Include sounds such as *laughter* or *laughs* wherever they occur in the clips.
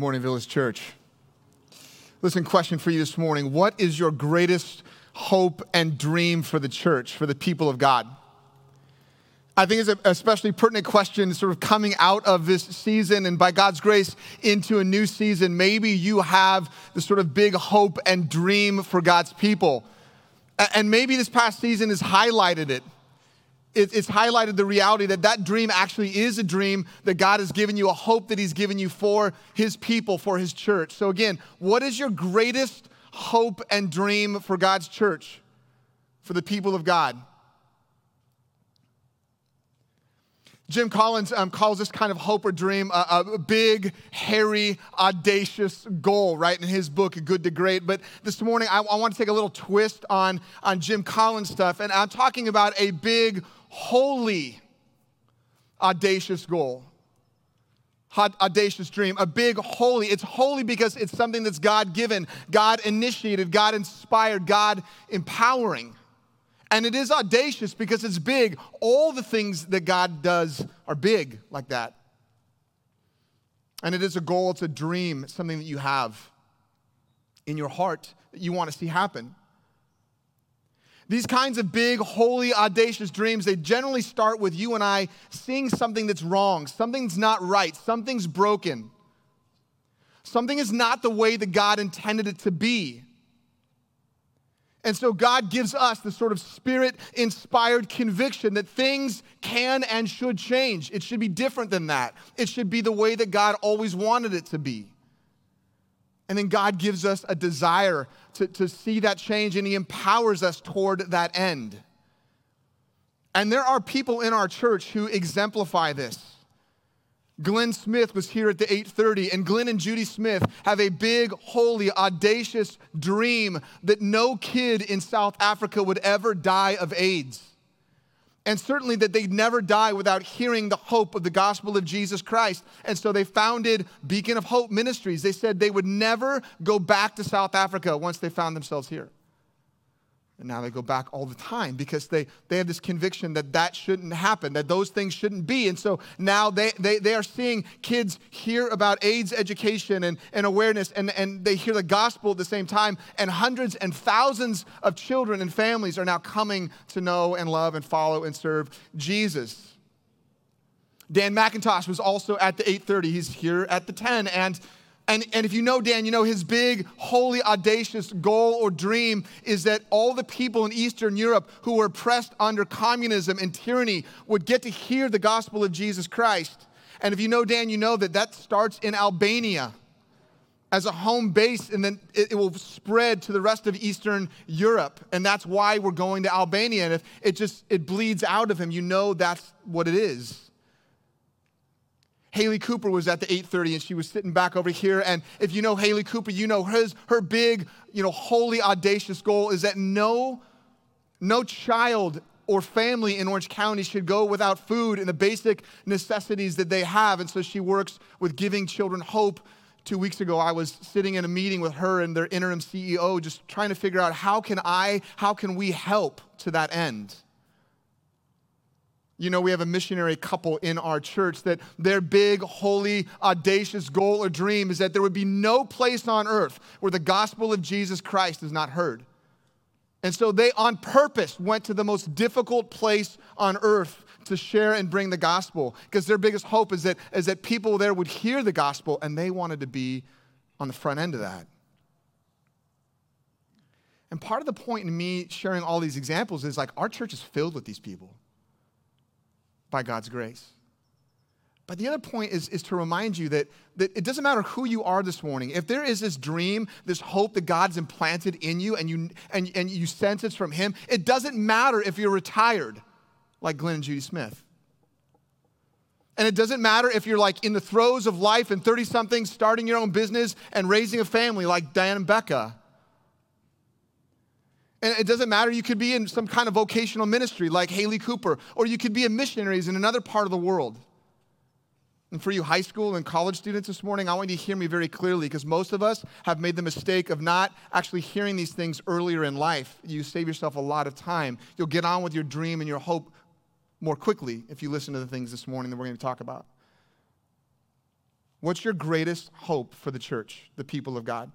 Good morning, Village Church. Listen, question for you this morning. What is your greatest hope and dream for the church, for the people of God? I think it's an especially pertinent question, sort of coming out of this season and by God's grace into a new season. Maybe you have the sort of big hope and dream for God's people. And maybe this past season has highlighted it it's highlighted the reality that that dream actually is a dream that God has given you, a hope that He's given you for His people, for His church. So, again, what is your greatest hope and dream for God's church, for the people of God? Jim Collins um, calls this kind of hope or dream a, a, big, hairy, audacious goal, right, in his book, Good to Great. But this morning, I, I want to take a little twist on, on Jim Collins stuff, and I'm talking about a big, holy, audacious goal. Audacious dream, a big holy. It's holy because it's something that's God given, God initiated, God inspired, God empowering. And it is audacious because it's big. All the things that God does are big like that. And it is a goal, it's a dream, it's something that you have in your heart that you want to see happen. These kinds of big, holy, audacious dreams, they generally start with you and I seeing something that's wrong, something's not right, something's broken. Something is not the way that God intended it to be. And so God gives us the sort of spirit inspired conviction that things can and should change. It should be different than that. It should be the way that God always wanted it to be. And then God gives us a desire to, to see that change and He empowers us toward that end. And there are people in our church who exemplify this. Glenn Smith was here at the 8:30 and Glenn and Judy Smith have a big holy audacious dream that no kid in South Africa would ever die of AIDS and certainly that they'd never die without hearing the hope of the gospel of Jesus Christ. And so they founded Beacon of Hope Ministries. They said they would never go back to South Africa once they found themselves here. And now they go back all the time because they, they have this conviction that that shouldn't happen, that those things shouldn't be. And so now they, they, they are seeing kids hear about AIDS education and, and awareness, and, and they hear the gospel at the same time. And hundreds and thousands of children and families are now coming to know and love and follow and serve Jesus. Dan McIntosh was also at the 8:30. He's here at the 10. And and, and if you know Dan, you know his big, holy, audacious goal or dream is that all the people in Eastern Europe who were oppressed under communism and tyranny would get to hear the gospel of Jesus Christ. And if you know Dan, you know that that starts in Albania as a home base and then it, it, will spread to the rest of eastern europe. And that's why we're going to albania. And if it just it bleeds out of him you know that's what it is Haley Cooper was at the 8:30 and she was sitting back over here and if you know Haley Cooper you know hers her big you know holy audacious goal is that no no child or family in Orange County should go without food and the basic necessities that they have and so she works with giving children hope. 2 weeks ago I was sitting in a meeting with her and their interim CEO just trying to figure out how can I how can we help to that end you know, we have a missionary couple in our church that their big, holy, audacious goal or dream is that there would be no place on earth where the gospel of Jesus Christ is not heard. And so they, on purpose, went to the most difficult place on earth to share and bring the gospel because their biggest hope is that, is that people there would hear the gospel and they wanted to be on the front end of that. And part of the point in me sharing all these examples is like our church is filled with these people by God's grace. But the other point is, is to remind you that, that it doesn't matter who you are this morning. If there is this dream, this hope that God's implanted in you and you, and, and you sense it's from Him, it doesn't matter if you're retired, like Glenn and Judy Smith. And it doesn't matter if you're like in the throes of life and 30 something, starting your own business and raising a family like Diane and Becca. And it doesn't matter, you could be in some kind of vocational ministry like Haley Cooper, or you could be a missionary in another part of the world. And for you high school and college students this morning, I want you to hear me very clearly because most of us have made the mistake of not actually hearing these things earlier in life. You save yourself a lot of time. You'll get on with your dream and your hope more quickly if you listen to the things this morning that we're going to talk about. What's your greatest hope for the church, the people of God?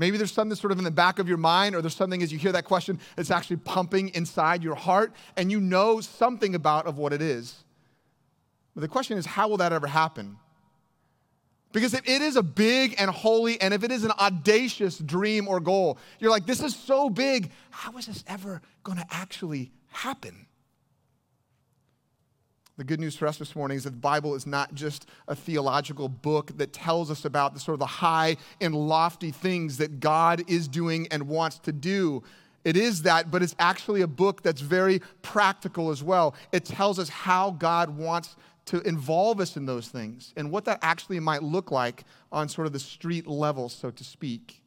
Maybe there's something sort of in the back of your mind, or there's something as you hear that question that's actually pumping inside your heart, and you know something about of what it is. But the question is, how will that ever happen? Because if it is a big and holy, and if it is an audacious dream or goal, you're like, this is so big, how is this ever to actually happen? The good news for us this morning is that the Bible is not just a theological book that tells us about the sort of the high and lofty things that God is doing and wants to do. It is that, but it's actually a book that's very practical as well. It tells us how God wants to involve us in those things and what that actually might look like on sort of the street level, so to speak.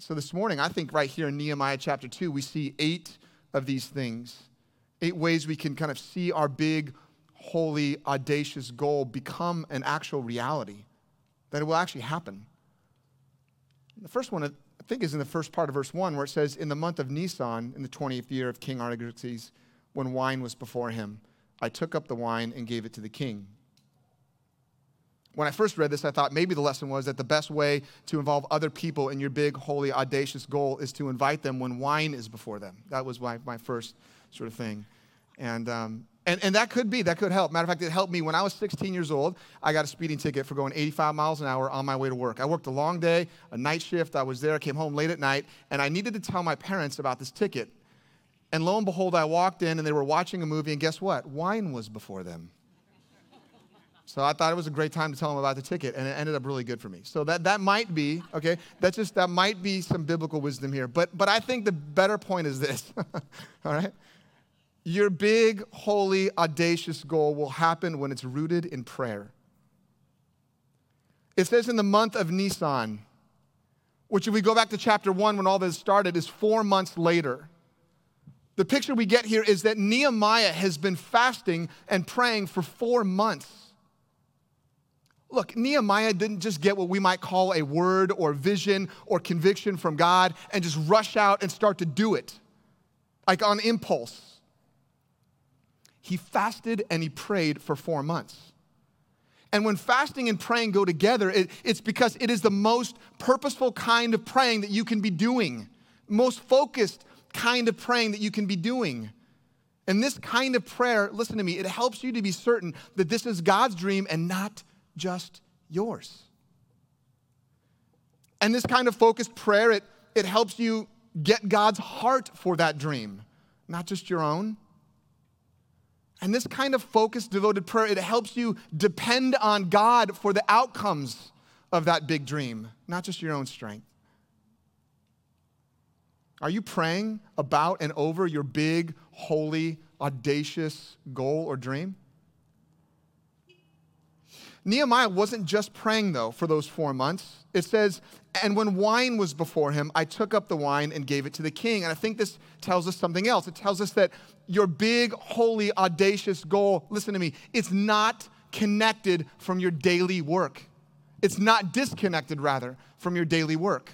So this morning, I think right here in Nehemiah chapter 2, we see eight of these things, eight ways we can kind of see our big holy, audacious goal become an actual reality, that it will actually happen. The first one, I think, is in the first part of verse 1, where it says, In the month of Nisan, in the 20th year of King Artaxerxes, when wine was before him, I took up the wine and gave it to the king. When I first read this, I thought maybe the lesson was that the best way to involve other people in your big, holy, audacious goal is to invite them when wine is before them. That was my, my first sort of thing. And um, and, and that could be, that could help. Matter of fact, it helped me when I was 16 years old. I got a speeding ticket for going 85 miles an hour on my way to work. I worked a long day, a night shift. I was there, I came home late at night, and I needed to tell my parents about this ticket. And lo and behold, I walked in and they were watching a movie, and guess what? Wine was before them. So I thought it was a great time to tell them about the ticket, and it ended up really good for me. So that, that might be, okay, that's just, that might be some biblical wisdom here. But, but I think the better point is this, *laughs* all right? Your big, holy, audacious goal will happen when it's rooted in prayer. It says in the month of Nisan, which, if we go back to chapter one when all this started, is four months later. The picture we get here is that Nehemiah has been fasting and praying for four months. Look, Nehemiah didn't just get what we might call a word or vision or conviction from God and just rush out and start to do it, like on impulse he fasted and he prayed for four months. And when fasting and praying go together, it, it's because it is the most purposeful kind of praying that you can be doing, most focused kind of praying that you can be doing. And this kind of prayer, listen to me, it helps you to be certain that this is God's dream and not just yours. And this kind of focused prayer, it, it helps you get God's heart for that dream, not just your own. And this kind of focused, devoted prayer, it helps you depend on God for the outcomes of that big dream, not just your own strength. Are you praying about and over your big, holy, audacious goal or dream? Nehemiah wasn't just praying, though, for those four months. It says, and when wine was before him, I took up the wine and gave it to the king. And I think this tells us something else. It tells us that your big, holy, audacious goal, listen to me, it's not connected from your daily work. It's not disconnected, rather, from your daily work.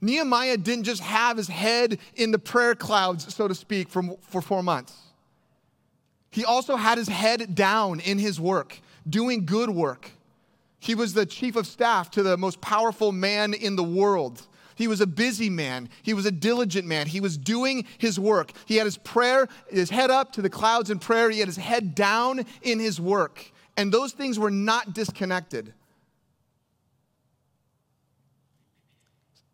Nehemiah didn't just have his head in the prayer clouds, so to speak, for, for four months. He also had his head down in his work, doing good work. He was the chief of staff to the most powerful man in the world. He was a busy man. He was a diligent man. He was doing his work. He had his prayer, his head up to the clouds in prayer. He had his head down in his work. And those things were not disconnected.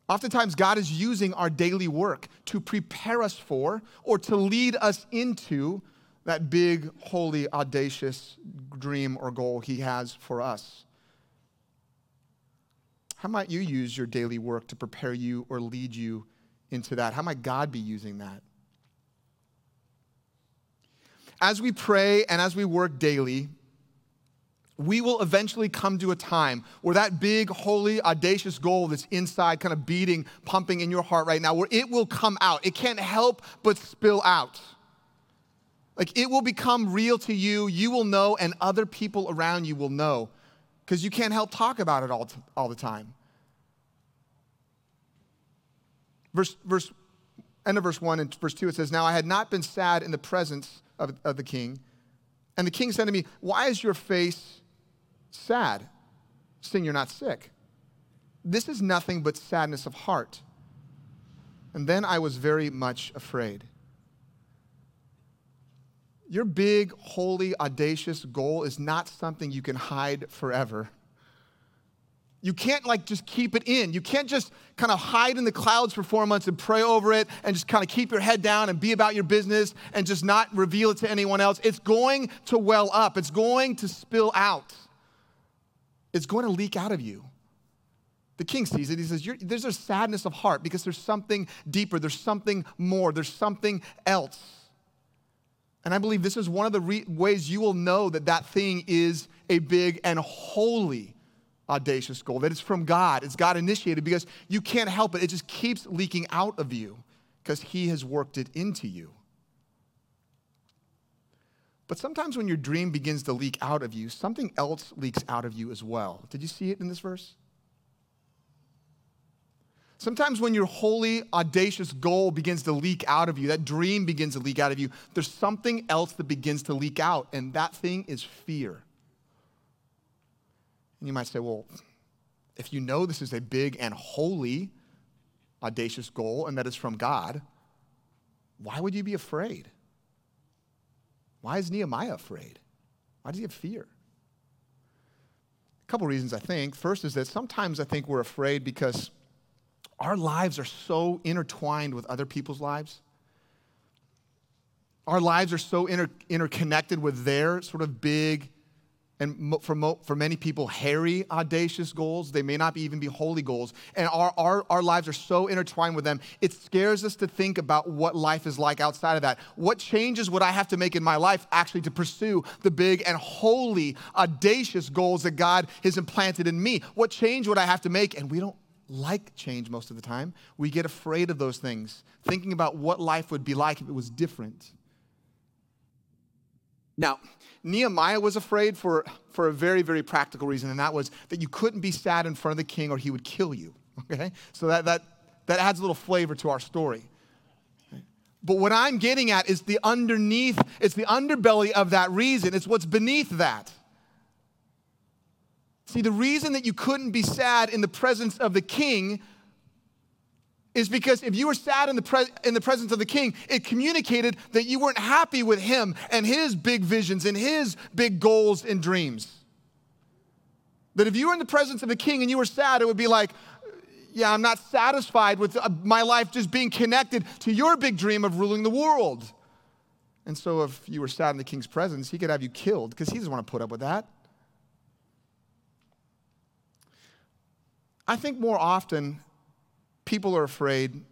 Oftentimes, God is using our daily work to prepare us for or to lead us into that big, holy, audacious dream or goal He has for us. How might you use your daily work to prepare you or lead you into that? How might God be using that? As we pray and as we work daily, we will eventually come to a time where that big, holy, audacious goal that's inside, kind of beating, pumping in your heart right now, where it will come out. It can't help but spill out. Like it will become real to you, you will know, and other people around you will know because you can't help talk about it all, all the time. Verse, verse, end of verse 1 and verse 2, it says, Now I had not been sad in the presence of, of the king, And the king said to me, Why is your face sad, seeing you're not sick? This is nothing but sadness of heart. And then I was very much afraid. Your big, holy, audacious goal is not something you can hide forever. You can't like just keep it in. You can't just kind of hide in the clouds for four months and pray over it and just kind of keep your head down and be about your business and just not reveal it to anyone else. It's going to well up, it's going to spill out, it's going to leak out of you. The king sees it. He says, There's a sadness of heart because there's something deeper, there's something more, there's something else. And I believe this is one of the re- ways you will know that that thing is a big and holy audacious goal, that it's from God, it's God initiated because you can't help it. It just keeps leaking out of you because He has worked it into you. But sometimes when your dream begins to leak out of you, something else leaks out of you as well. Did you see it in this verse? Sometimes when your holy, audacious goal begins to leak out of you, that dream begins to leak out of you, there's something else that begins to leak out, and that thing is fear. And you might say, well, if you know this is a big and holy, audacious goal and that is from God, why would you be afraid? Why is Nehemiah afraid? Why does he have fear? A couple reasons, I think. First is that sometimes I think we're afraid because our lives are so intertwined with other people's lives. Our lives are so inter- interconnected with their sort of big, and for, mo- for many people, hairy, audacious goals. They may not even be holy goals. And our, our, our lives are so intertwined with them, it scares us to think about what life is like outside of that. What changes would I have to make in my life actually to pursue the big and holy, audacious goals that God has implanted in me? What change would I have to make? And we don't like change most of the time. We get afraid of those things, thinking about what life would be like if it was different. Now, Nehemiah was afraid for, for a very, very practical reason, and that was that you couldn't be sad in front of the king or he would kill you. *laughs* Okay? So that, that, that adds a little flavor to our story. But what I'm getting at is the underneath, it's the underbelly of that reason. It's what's beneath that. See, the reason that you couldn't be sad in the presence of the king is because if you were sad in the, pre- in the presence of the king, it communicated that you weren't happy with him and his big visions and his big goals and dreams. That if you were in the presence of the king and you were sad, it would be like, yeah, I'm not satisfied with uh, my life just being connected to your big dream of ruling the world. And so if you were sad in the king's presence, he could have you killed because he doesn't want to put up with that. I think more often people are afraid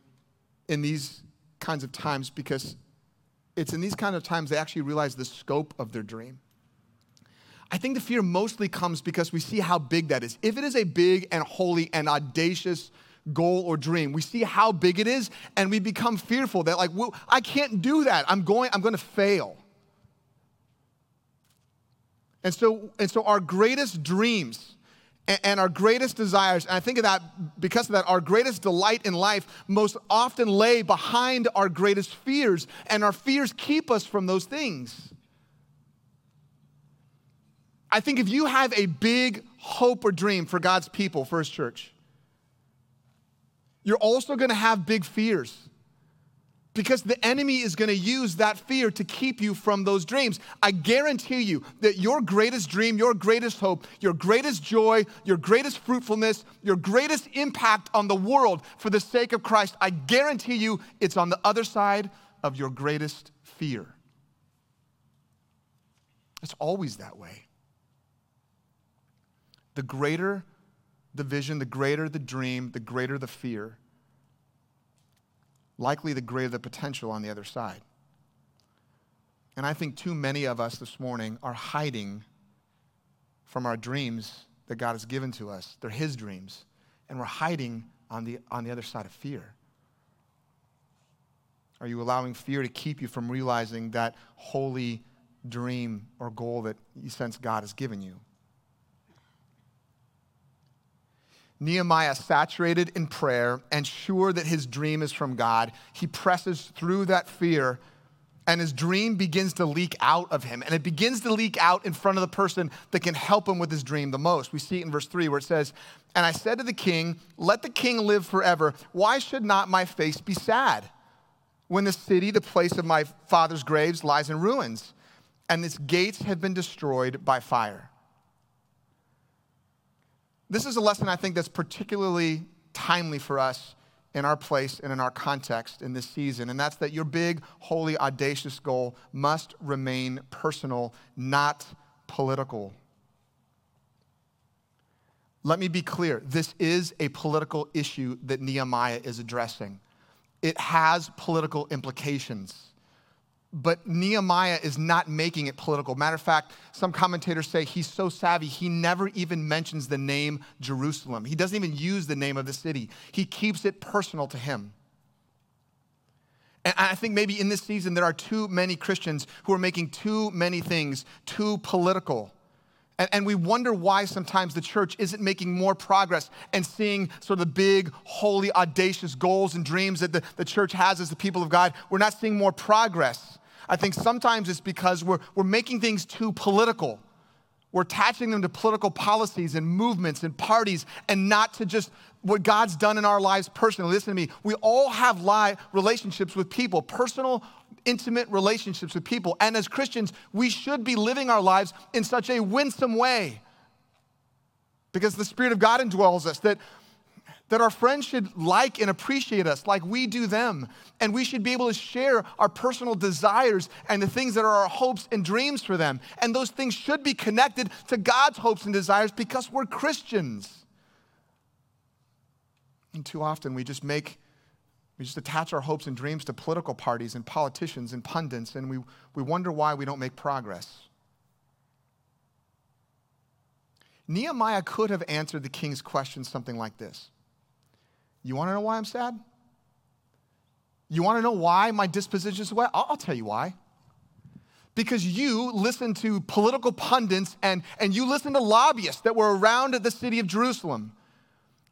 in these kinds of times because it's in these kind of times they actually realize the scope of their dream. I think the fear mostly comes because we see how big that is. If it is a big and holy and audacious goal or dream, we see how big it is and we become fearful that like, well, I can't do that. I'm going I'm going to fail. And so and so our greatest dreams and our greatest desires, and I think of that because of that, our greatest delight in life most often lay behind our greatest fears, and our fears keep us from those things. I think if you have a big hope or dream for God's people, First Church, you're also gonna have big fears because the enemy is going to use that fear to keep you from those dreams. I guarantee you that your greatest dream, your greatest hope, your greatest joy, your greatest fruitfulness, your greatest impact on the world for the sake of Christ, I guarantee you it's on the other side of your greatest fear. It's always that way. The greater the vision, the greater the dream, the greater the fear likely the greater the potential on the other side. And I think too many of us this morning are hiding from our dreams that God has given to us. They're His dreams. And we're hiding on the, on the other side of fear. Are you allowing fear to keep you from realizing that holy dream or goal that you sense God has given you? Nehemiah, saturated in prayer and sure that his dream is from God, he presses through that fear and his dream begins to leak out of him. And it begins to leak out in front of the person that can help him with his dream the most. We see it in verse 3 where it says, And I said to the king, Let the king live forever. Why should not my face be sad when the city, the place of my father's graves, lies in ruins, and its gates have been destroyed by fire? This is a lesson I think that's particularly timely for us in our place and in our context in this season, and that's that your big, holy, audacious goal must remain personal, not political. Let me be clear this is a political issue that Nehemiah is addressing. It has political implications. But Nehemiah is not making it political. Matter of fact, some commentators say he's so savvy, he never even mentions the name Jerusalem. He doesn't even use the name of the city, he keeps it personal to him. And I think maybe in this season, there are too many Christians who are making too many things too political. And, we wonder why sometimes the church isn't making more progress and seeing sort of the big, holy, audacious goals and dreams that the, the church has as the people of God. We're not seeing more progress. I think sometimes it's because we're, we're making things too political. We're attaching them to political policies and movements and parties and not to just what God's done in our lives personally. Listen to me. We all have live relationships with people, personal, intimate relationships with people. And as Christians, we should be living our lives in such a winsome way because the Spirit of God indwells us, that that our friends should like and appreciate us like we do them. And we should be able to share our personal desires and the things that are our hopes and dreams for them. And those things should be connected to God's hopes and desires because we're Christians. And too often we just make, we just attach our hopes and dreams to political parties and politicians and pundits, and we, we wonder why we don't make progress. Nehemiah could have answered the king's question something like this you want to know why I'm sad? You want to know why my disposition is the way? I'll, tell you why. Because you listen to political pundits and, and you listen to lobbyists that were around the city of Jerusalem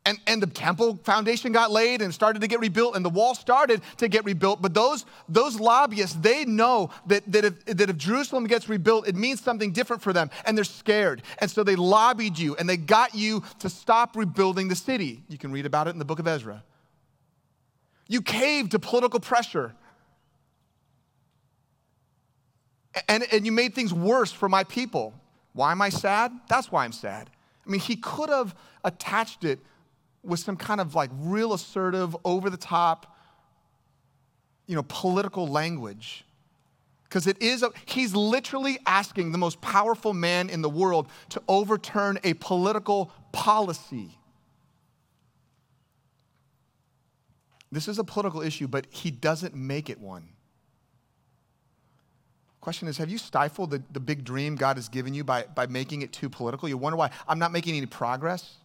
and, and the temple foundation got laid and started to get rebuilt, and the wall started to get rebuilt. But those, those lobbyists, they know that, that, if, that if Jerusalem gets rebuilt, it means something different for them, and they're scared. And so they lobbied you, and they got you to stop rebuilding the city. You can read about it in the book of Ezra. You caved to political pressure. And, and you made things worse for my people. Why am I sad? That's why I'm sad. I mean, he could have attached it with some kind of like real assertive, over the top, you know, political language. Because it is, a, he's literally asking the most powerful man in the world to overturn a political policy. This is a political issue, but he doesn't make it one. Question is Have you stifled the, the big dream God has given you by, by making it too political? You wonder why I'm not making any progress?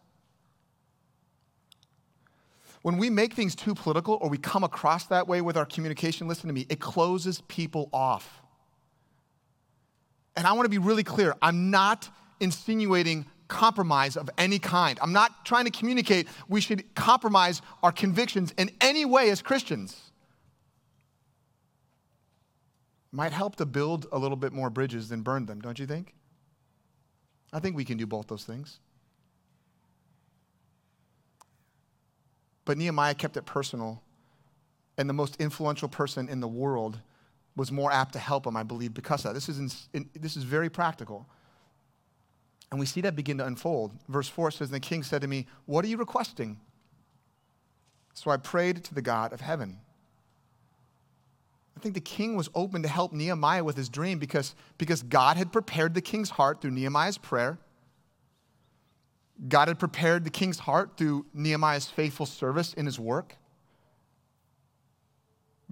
When we make things too political or we come across that way with our communication, listen to me, it closes people off. And I want to be really clear I'm not insinuating compromise of any kind. I'm not trying to communicate we should compromise our convictions in any way as Christians. Might help to build a little bit more bridges than burn them, don't you think? I think we can do both those things. But Nehemiah kept it personal, and the most influential person in the world was more apt to help him, I believe, because of that. This is, in, in, this is very practical. And we see that begin to unfold. Verse 4 says, The king said to me, What are you requesting? So I prayed to the God of heaven. I think the king was open to help Nehemiah with his dream because, because God had prepared the king's heart through Nehemiah's prayer. God had prepared the king's heart through Nehemiah's faithful service in his work.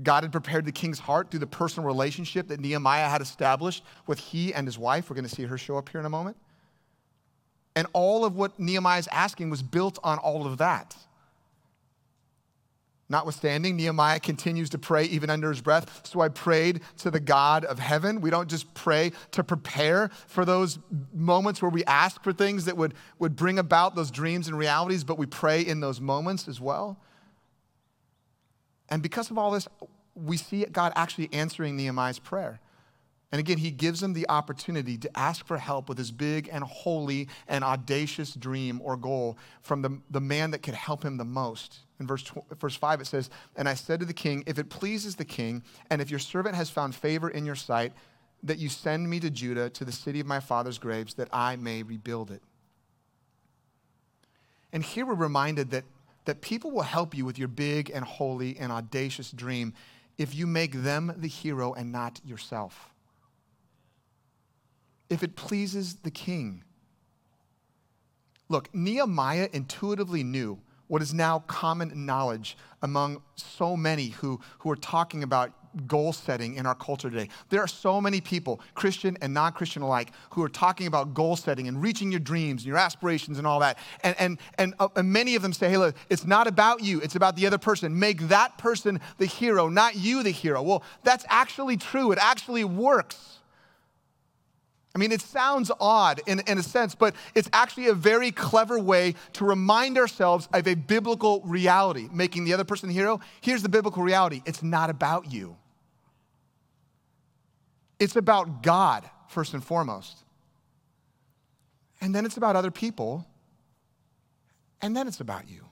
God had prepared the king's heart through the personal relationship that Nehemiah had established with he and his wife. We're going to see her show up here in a moment. And all of what Nehemiah is asking was built on all of that. Notwithstanding, Nehemiah continues to pray even under his breath. So I prayed to the God of heaven. We don't just pray to prepare for those moments where we ask for things that would, would bring about those dreams and realities, but we pray in those moments as well. And because of all this, we see God actually answering Nehemiah's prayer. And again, he gives him the opportunity to ask for help with his big and holy and audacious dream or goal from the, the man that could help him the most. In verse, verse 5, it says, And I said to the king, If it pleases the king, and if your servant has found favor in your sight, that you send me to Judah, to the city of my father's graves, that I may rebuild it. And here we're reminded that, that people will help you with your big and holy and audacious dream if you make them the hero and not yourself if it pleases the king. Look, Nehemiah intuitively knew what is now common knowledge among so many who, who are talking about goal setting in our culture today. There are so many people, Christian and non Christian alike, who are talking about goal setting and reaching your dreams and your aspirations and all that. And, and, and, uh, and many of them say, hey, look, it's not about you, it's about the other person. Make that person the hero, not you the hero. Well, that's actually true, it actually works. I mean, it sounds odd in, in a sense, but it's actually a very clever way to remind ourselves of a biblical reality, making the other person the hero. Here's the biblical reality it's not about you, it's about God, first and foremost. And then it's about other people. And then it's about you.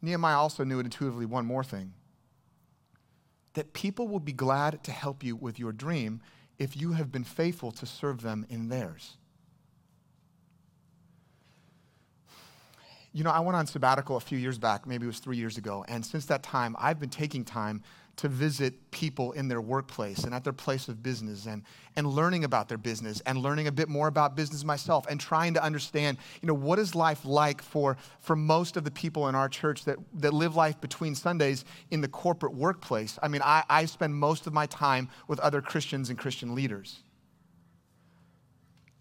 Nehemiah also knew intuitively one more thing that people will be glad to help you with your dream if you have been faithful to serve them in theirs. You know, I went on sabbatical a few years back, maybe it was three years ago, and since that time, I've been taking time to visit people in their workplace and at their place of business and, and learning about their business and learning a bit more about business myself and trying to understand, you know, what is life like for, for most of the people in our church that, that live life between Sundays in the corporate workplace. I mean, I, I spend most of my time with other Christians and Christian leaders.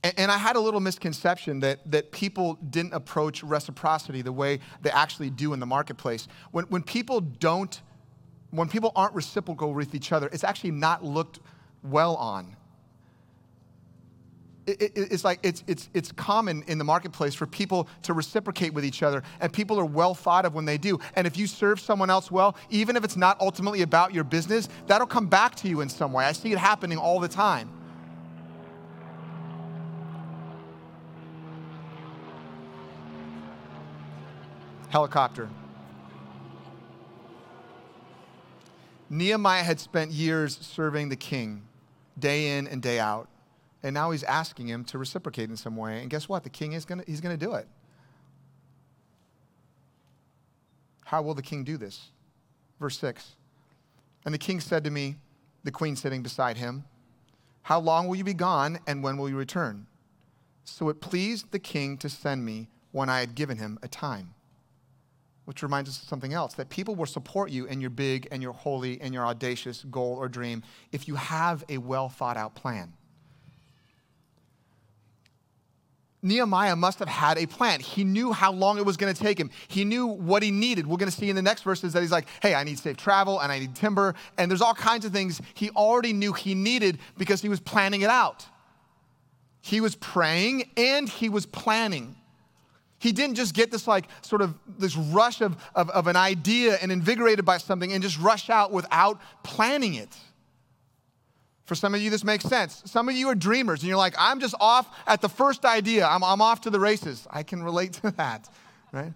And, and I had a little misconception that, that people didn't approach reciprocity the way they actually do in the marketplace. When, when people don't when people aren't reciprocal with each other, it's actually not looked well on. It, it, it's like it's, it's, it's common in the marketplace for people to reciprocate with each other, and people are well thought of when they do. And if you serve someone else well, even if it's not ultimately about your business, that'll come back to you in some way. I see it happening all the time. Helicopter. Nehemiah had spent years serving the king day in and day out. And now he's asking him to reciprocate in some way. And guess what? The king is going to, he's going to do it. How will the king do this? Verse 6. And the king said to me, the queen sitting beside him, How long will you be gone, and when will you return? So it pleased the king to send me when I had given him a time which reminds us of something else that people will support you in your big and your holy and your audacious goal or dream if you have a well thought out plan. Nehemiah must have had a plan. He knew how long it was going to take him. He knew what he needed. We're going to see in the next verses that he's like, hey, I need safe travel and I need timber. And there's all kinds of things he already knew he needed because he was planning it out. He was praying and he was planning. He didn't just get this like sort of this rush of, of, of, an idea and invigorated by something and just rush out without planning it. For some of you, this makes sense. Some of you are dreamers and you're like, I'm just off at the first idea. I'm, I'm off to the races. I can relate to that, right?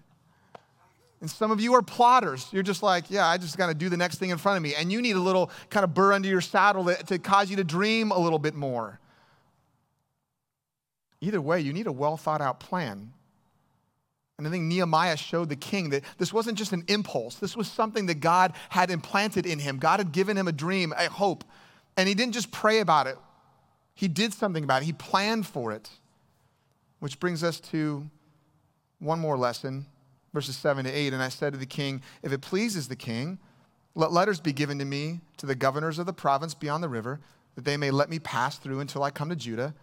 And some of you are plotters. You're just like, yeah, I just got to do the next thing in front of me. And you need a little kind of burr under your saddle to, to cause you to dream a little bit more. Either way, you need a well thought out plan and I think Nehemiah showed the king that this wasn't just an impulse. This was something that God had implanted in him. God had given him a dream, a hope. And he didn't just pray about it, he did something about it. He planned for it. Which brings us to one more lesson, verses 7 to 8. And I said to the king, If it pleases the king, let letters be given to me to the governors of the province beyond the river, that they may let me pass through until I come to Judah.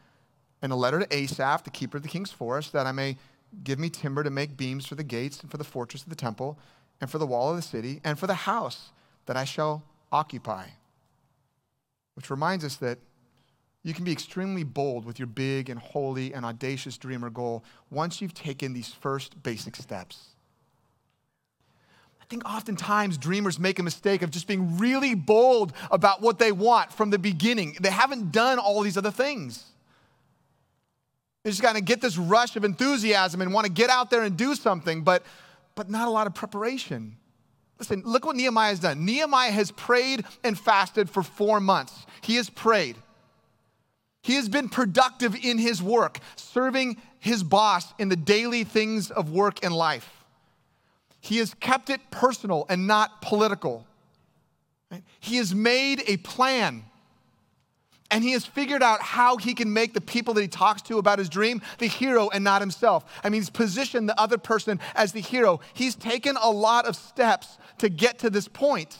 And a letter to Asaph, the keeper of the king's forest, that I may Give me timber to make beams for the gates and for the fortress of the temple and for the wall of the city and for the house that I shall occupy. Which reminds us that you can be extremely bold with your big and holy and audacious dream or goal once you've taken these first basic steps. I think oftentimes dreamers make a mistake of just being really bold about what they want from the beginning. They haven't done all these other things. They just kind of get this rush of enthusiasm and want to get out there and do something, but, but not a lot of preparation. Listen, look what Nehemiah has done. Nehemiah has prayed and fasted for four months. He has prayed. He has been productive in his work, serving his boss in the daily things of work and life. He has kept it personal and not political. He has made a plan and he has figured out how he can make the people that he talks to about his dream the hero and not himself. I mean, he's positioned the other person as the hero. He's taken a lot of steps to get to this point.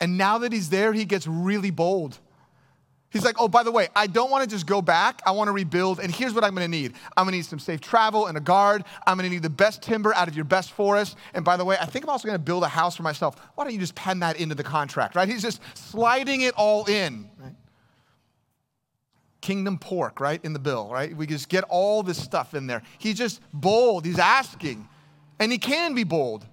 And now that he's there, he gets really bold. He's like, oh, by the way, I don't want to just go back. I want to rebuild. And here's what I'm going to need I'm going to need some safe travel and a guard. I'm going to need the best timber out of your best forest. And by the way, I think I'm also going to build a house for myself. Why don't you just pen that into the contract, right? He's just sliding it all in, right? Kingdom pork, right, in the bill, right? We just get all this stuff in there. He's just bold. He's asking. And he can be bold.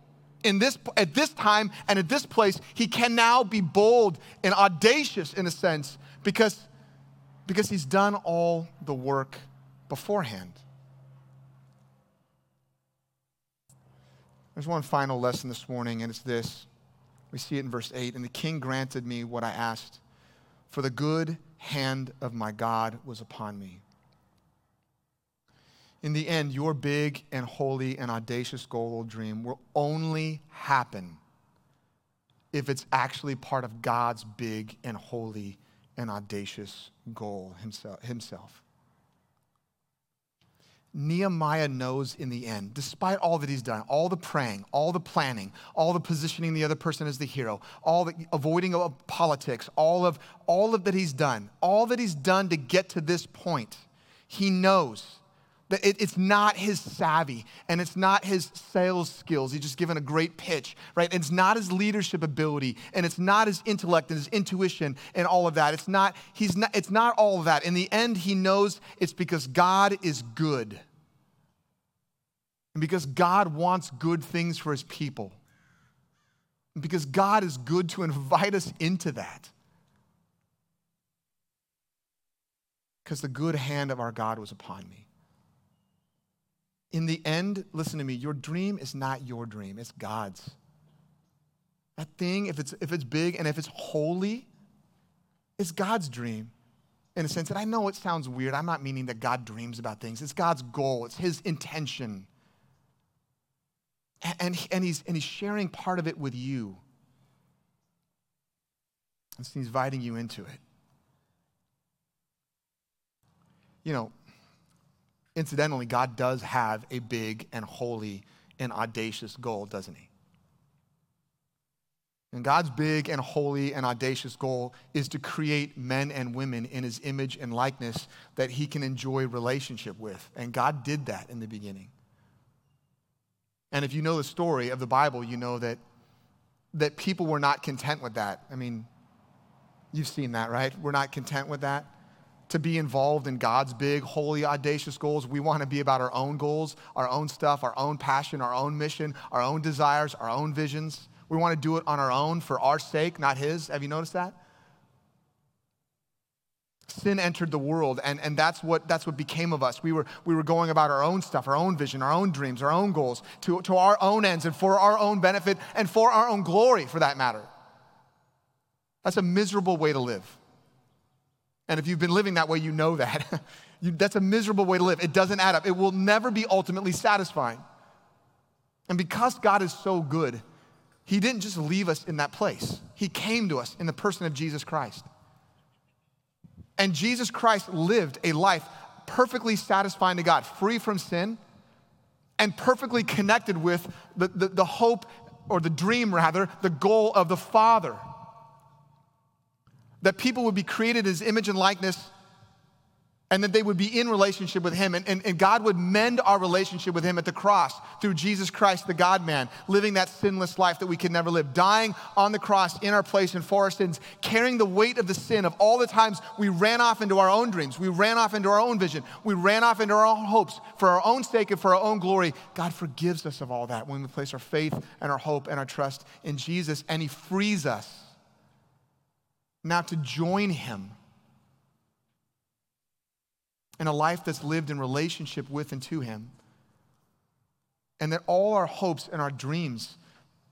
In this, at this time and at this place, he can now be bold and audacious in a sense because, because he's done all the work beforehand. There's one final lesson this morning, and it's this. We see it in verse 8. And the king granted me what I asked, for the good hand of my God was upon me. In the end, your big and holy and audacious goal or dream will only happen if it's actually part of God's big and holy and audacious goal himself. Nehemiah knows in the end, despite all that he's done, all the praying, all the planning, all the positioning the other person as the hero, all the avoiding of politics, all of all of that he's done, all that he's done to get to this point, he knows it's not his savvy and it's not his sales skills. He's just given a great pitch, right? It's not his leadership ability and it's not his intellect and his intuition and all of that. It's not, he's not, it's not all of that. In the end, he knows it's because God is good. And because God wants good things for his people. And because God is good to invite us into that. Because the good hand of our God was upon me. In the end, listen to me, your dream is not your dream, it's God's. That thing, if it's, if it's big and if it's holy, it's God's dream in a sense. And I know it sounds weird. I'm not meaning that God dreams about things, it's God's goal, it's His intention. And, and, he's, and he's sharing part of it with you. And so he's inviting you into it. You know, Incidentally, God does have a big and holy and audacious goal, doesn't he? And God's big and holy and audacious goal is to create men and women in his image and likeness that he can enjoy relationship with. And God did that in the beginning. And if you know the story of the Bible, you know that, that people were not content with that. I mean, you've seen that, right? We're not content with that to be involved in God's big, holy, audacious goals. We want to be about our own goals, our own stuff, our own passion, our own mission, our own desires, our own visions. We want to do it on our own for our sake, not His. Have you noticed that? Sin entered the world, and, and that's, what, that's what became of us. We were, we were going about our own stuff, our own vision, our own dreams, our own goals, to, to our own ends and for our own benefit and for our own glory, for that matter. That's a miserable way to live. And if you've been living that way, you know that. *laughs* you, that's a miserable way to live. It doesn't add up, it will never be ultimately satisfying. And because God is so good, He didn't just leave us in that place, He came to us in the person of Jesus Christ. And Jesus Christ lived a life perfectly satisfying to God, free from sin, and perfectly connected with the, the, the hope, or the dream rather, the goal of the Father that people would be created as image and likeness and that they would be in relationship with him. And, and, and, God would mend our relationship with him at the cross through Jesus Christ, the God man, living that sinless life that we could never live, dying on the cross in our place and for our sins, carrying the weight of the sin of all the times we ran off into our own dreams, we ran off into our own vision, we ran off into our own hopes for our own sake and for our own glory. God forgives us of all that when we place our faith and our hope and our trust in Jesus, and he frees us now to join him in a life that's lived in relationship with and to Him. And that all our hopes and our dreams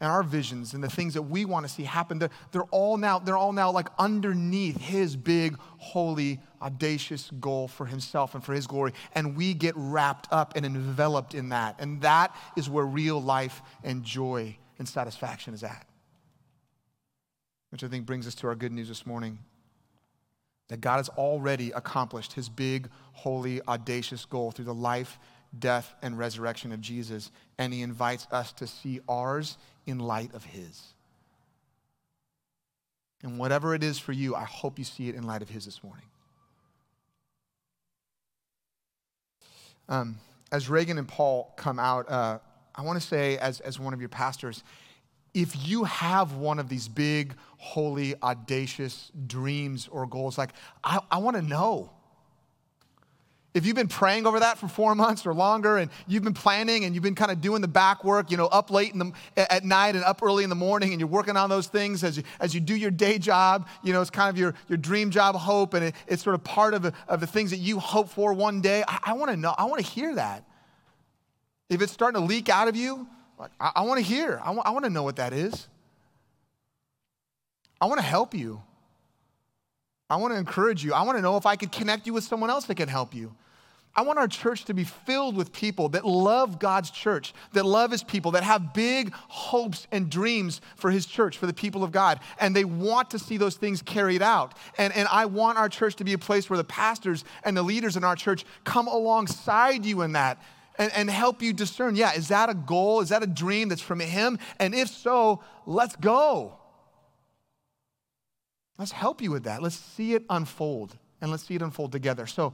and our visions and the things that we want to see happen, they're, they're, all now, they're all now like underneath His big, holy, audacious goal for Himself and for His glory. And we get wrapped up and enveloped in that. And that is where real life and joy and satisfaction is at. Which I think brings us to our good news this morning that God has already accomplished his big, holy, audacious goal through the life, death, and resurrection of Jesus, and he invites us to see ours in light of his. And whatever it is for you, I hope you see it in light of his this morning. Um, as Reagan and Paul come out, uh, I want to say, as, as one of your pastors, if you have one of these big, holy, audacious dreams or goals, like, I, I want to know. If you've been praying over that for four months or longer and you've been planning and you've been kind of doing the back work, you know, up late in the, at night and up early in the morning and you're working on those things as you, as you do your day job, you know, it's kind of your, your dream job hope and it, it's sort of part of the, of the things that you hope for one day. I, I want to know, I want to hear that. If it's starting to leak out of you, like, I, I want to hear. I, w- I want to know what that is. I want to help you. I want to encourage you. I want to know if I could connect you with someone else that can help you. I want our church to be filled with people that love God's church, that love His people, that have big hopes and dreams for His church, for the people of God, and they want to see those things carried out. And, and I want our church to be a place where the pastors and the leaders in our church come alongside you in that and, and help you discern yeah, is that a goal? Is that a dream that's from Him? And if so, let's go. Let's help you with that. Let's see it unfold and let's see it unfold together. So,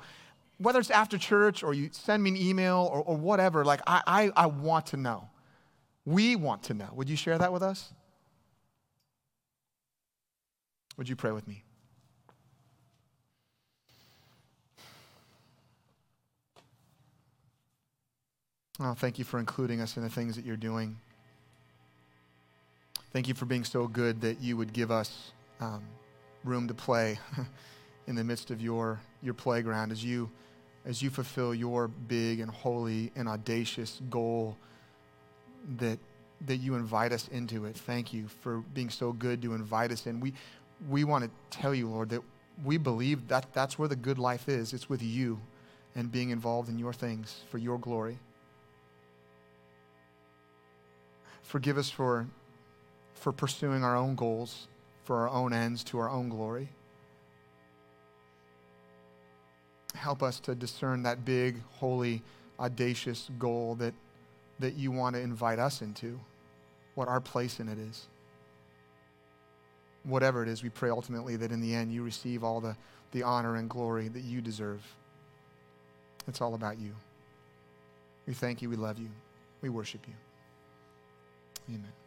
whether it's after church or you send me an email or, or whatever, like I, I, I want to know. We want to know. Would you share that with us? Would you pray with me? Oh, thank you for including us in the things that you're doing. Thank you for being so good that you would give us um, room to play *laughs* in the midst of your, your playground as you, as you fulfill your big and holy and audacious goal that, that you invite us into it. Thank you for being so good to invite us in. We, we want to tell you, Lord, that we believe that that's where the good life is. It's with you and being involved in your things for your glory. Forgive us for, for pursuing our own goals, for our own ends, to our own glory. Help us to discern that big, holy, audacious goal that, that you want to invite us into, what our place in it is. Whatever it is, we pray ultimately that in the end you receive all the, the honor and glory that you deserve. It's all about you. We thank you. We love you. We worship you. Amen.